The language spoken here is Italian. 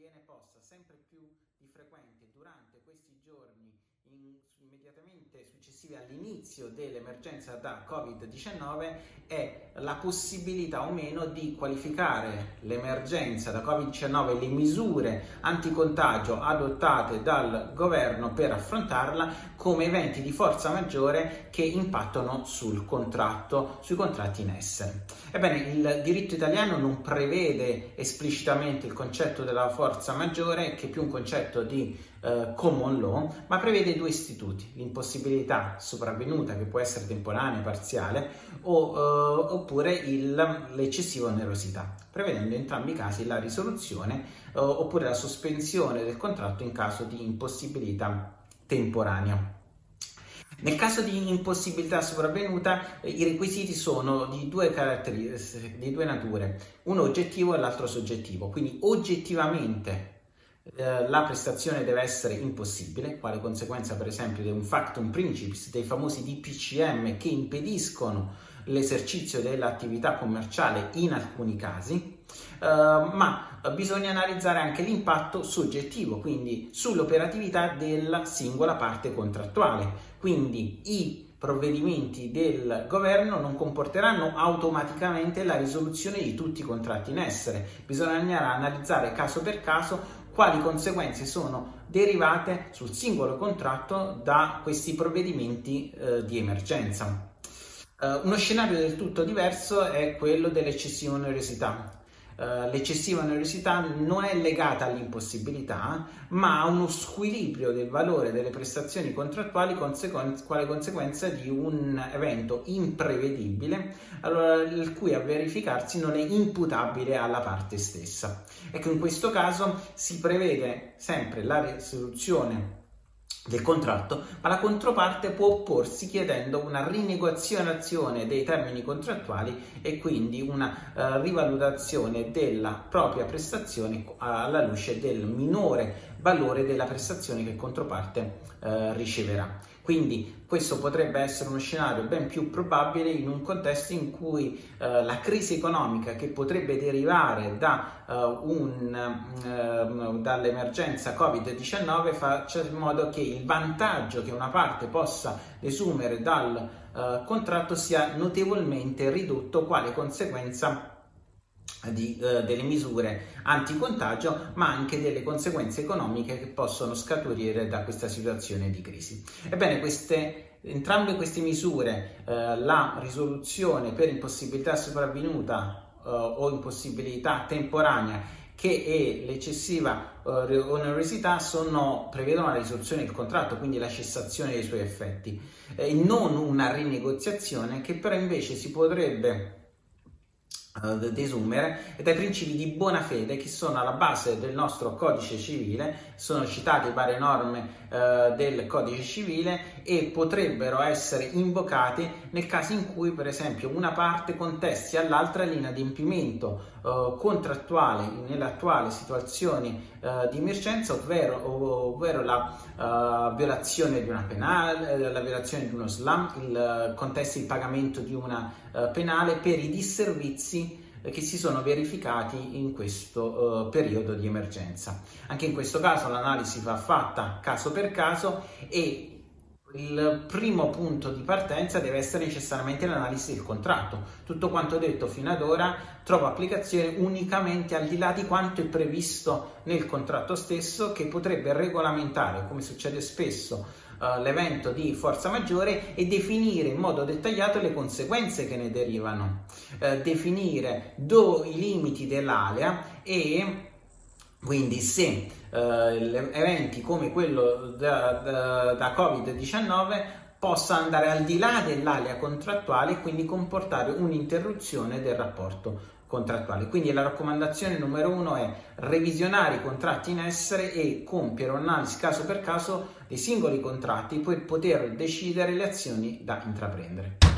viene posta sempre più di frequente durante questi giorni in, immediatamente successivi all'inizio dell'emergenza da Covid-19 è la possibilità o meno di qualificare l'emergenza da Covid-19 e le misure anticontagio adottate dal governo per affrontarla come eventi di forza maggiore che impattano sul contratto, sui contratti in essere. Ebbene, il diritto italiano non prevede esplicitamente il concetto della forza maggiore, che è più un concetto di eh, common law, ma prevede due istituti, l'impossibilità sopravvenuta che può essere temporanea, parziale, o, eh, oppure il, l'eccessiva onerosità, prevedendo in entrambi i casi la risoluzione eh, oppure la sospensione del contratto in caso di impossibilità temporanea. Nel caso di impossibilità sopravvenuta, i requisiti sono di due di due nature, uno oggettivo e l'altro soggettivo. Quindi oggettivamente eh, la prestazione deve essere impossibile, quale conseguenza per esempio di un factum principis, dei famosi DPCM che impediscono l'esercizio dell'attività commerciale in alcuni casi, Uh, ma bisogna analizzare anche l'impatto soggettivo, quindi sull'operatività della singola parte contrattuale. Quindi i provvedimenti del governo non comporteranno automaticamente la risoluzione di tutti i contratti in essere. Bisognerà analizzare caso per caso quali conseguenze sono derivate sul singolo contratto da questi provvedimenti eh, di emergenza. Uh, uno scenario del tutto diverso è quello dell'eccessiva onerosità. Uh, l'eccessiva onerosità non è legata all'impossibilità, ma a uno squilibrio del valore delle prestazioni contrattuali consequen- quale conseguenza di un evento imprevedibile, allora, il cui a verificarsi non è imputabile alla parte stessa. Ecco, in questo caso si prevede sempre la risoluzione del contratto, ma la controparte può opporsi chiedendo una rinegoziazione dei termini contrattuali e quindi una uh, rivalutazione della propria prestazione alla luce del minore valore della prestazione che controparte uh, riceverà. Quindi questo potrebbe essere uno scenario ben più probabile in un contesto in cui eh, la crisi economica che potrebbe derivare da, eh, un, eh, dall'emergenza Covid-19 faccia in modo che il vantaggio che una parte possa desumere dal eh, contratto sia notevolmente ridotto quale conseguenza di, eh, delle misure anticontagio, ma anche delle conseguenze economiche che possono scaturire da questa situazione di crisi. Ebbene, queste, entrambe queste misure, eh, la risoluzione per impossibilità sopravvenuta eh, o impossibilità temporanea che è l'eccessiva uh, onerosità sono, prevedono la risoluzione del contratto, quindi la cessazione dei suoi effetti, e non una rinegoziazione che però invece si potrebbe uh, desumere e dai principi di buona fede che sono alla base del nostro codice civile, sono citate varie norme uh, del codice civile e potrebbero essere invocati nel caso in cui per esempio una parte contesti all'altra l'inadempimento uh, contrattuale nelle attuali situazioni di emergenza, ovvero, ovvero la violazione di una penale, la violazione di uno slam, il contesti il pagamento di una penale per i disservizi che si sono verificati in questo uh, periodo di emergenza. Anche in questo caso l'analisi va fatta caso per caso e il primo punto di partenza deve essere necessariamente l'analisi del contratto. Tutto quanto detto fino ad ora trova applicazione unicamente al di là di quanto è previsto nel contratto stesso che potrebbe regolamentare, come succede spesso, uh, l'evento di forza maggiore e definire in modo dettagliato le conseguenze che ne derivano, uh, definire do, i limiti dell'alea e quindi se uh, eventi come quello da, da, da Covid-19 possa andare al di là dell'alea contrattuale e quindi comportare un'interruzione del rapporto contrattuale. Quindi la raccomandazione numero uno è revisionare i contratti in essere e compiere un'analisi caso per caso dei singoli contratti per poter decidere le azioni da intraprendere.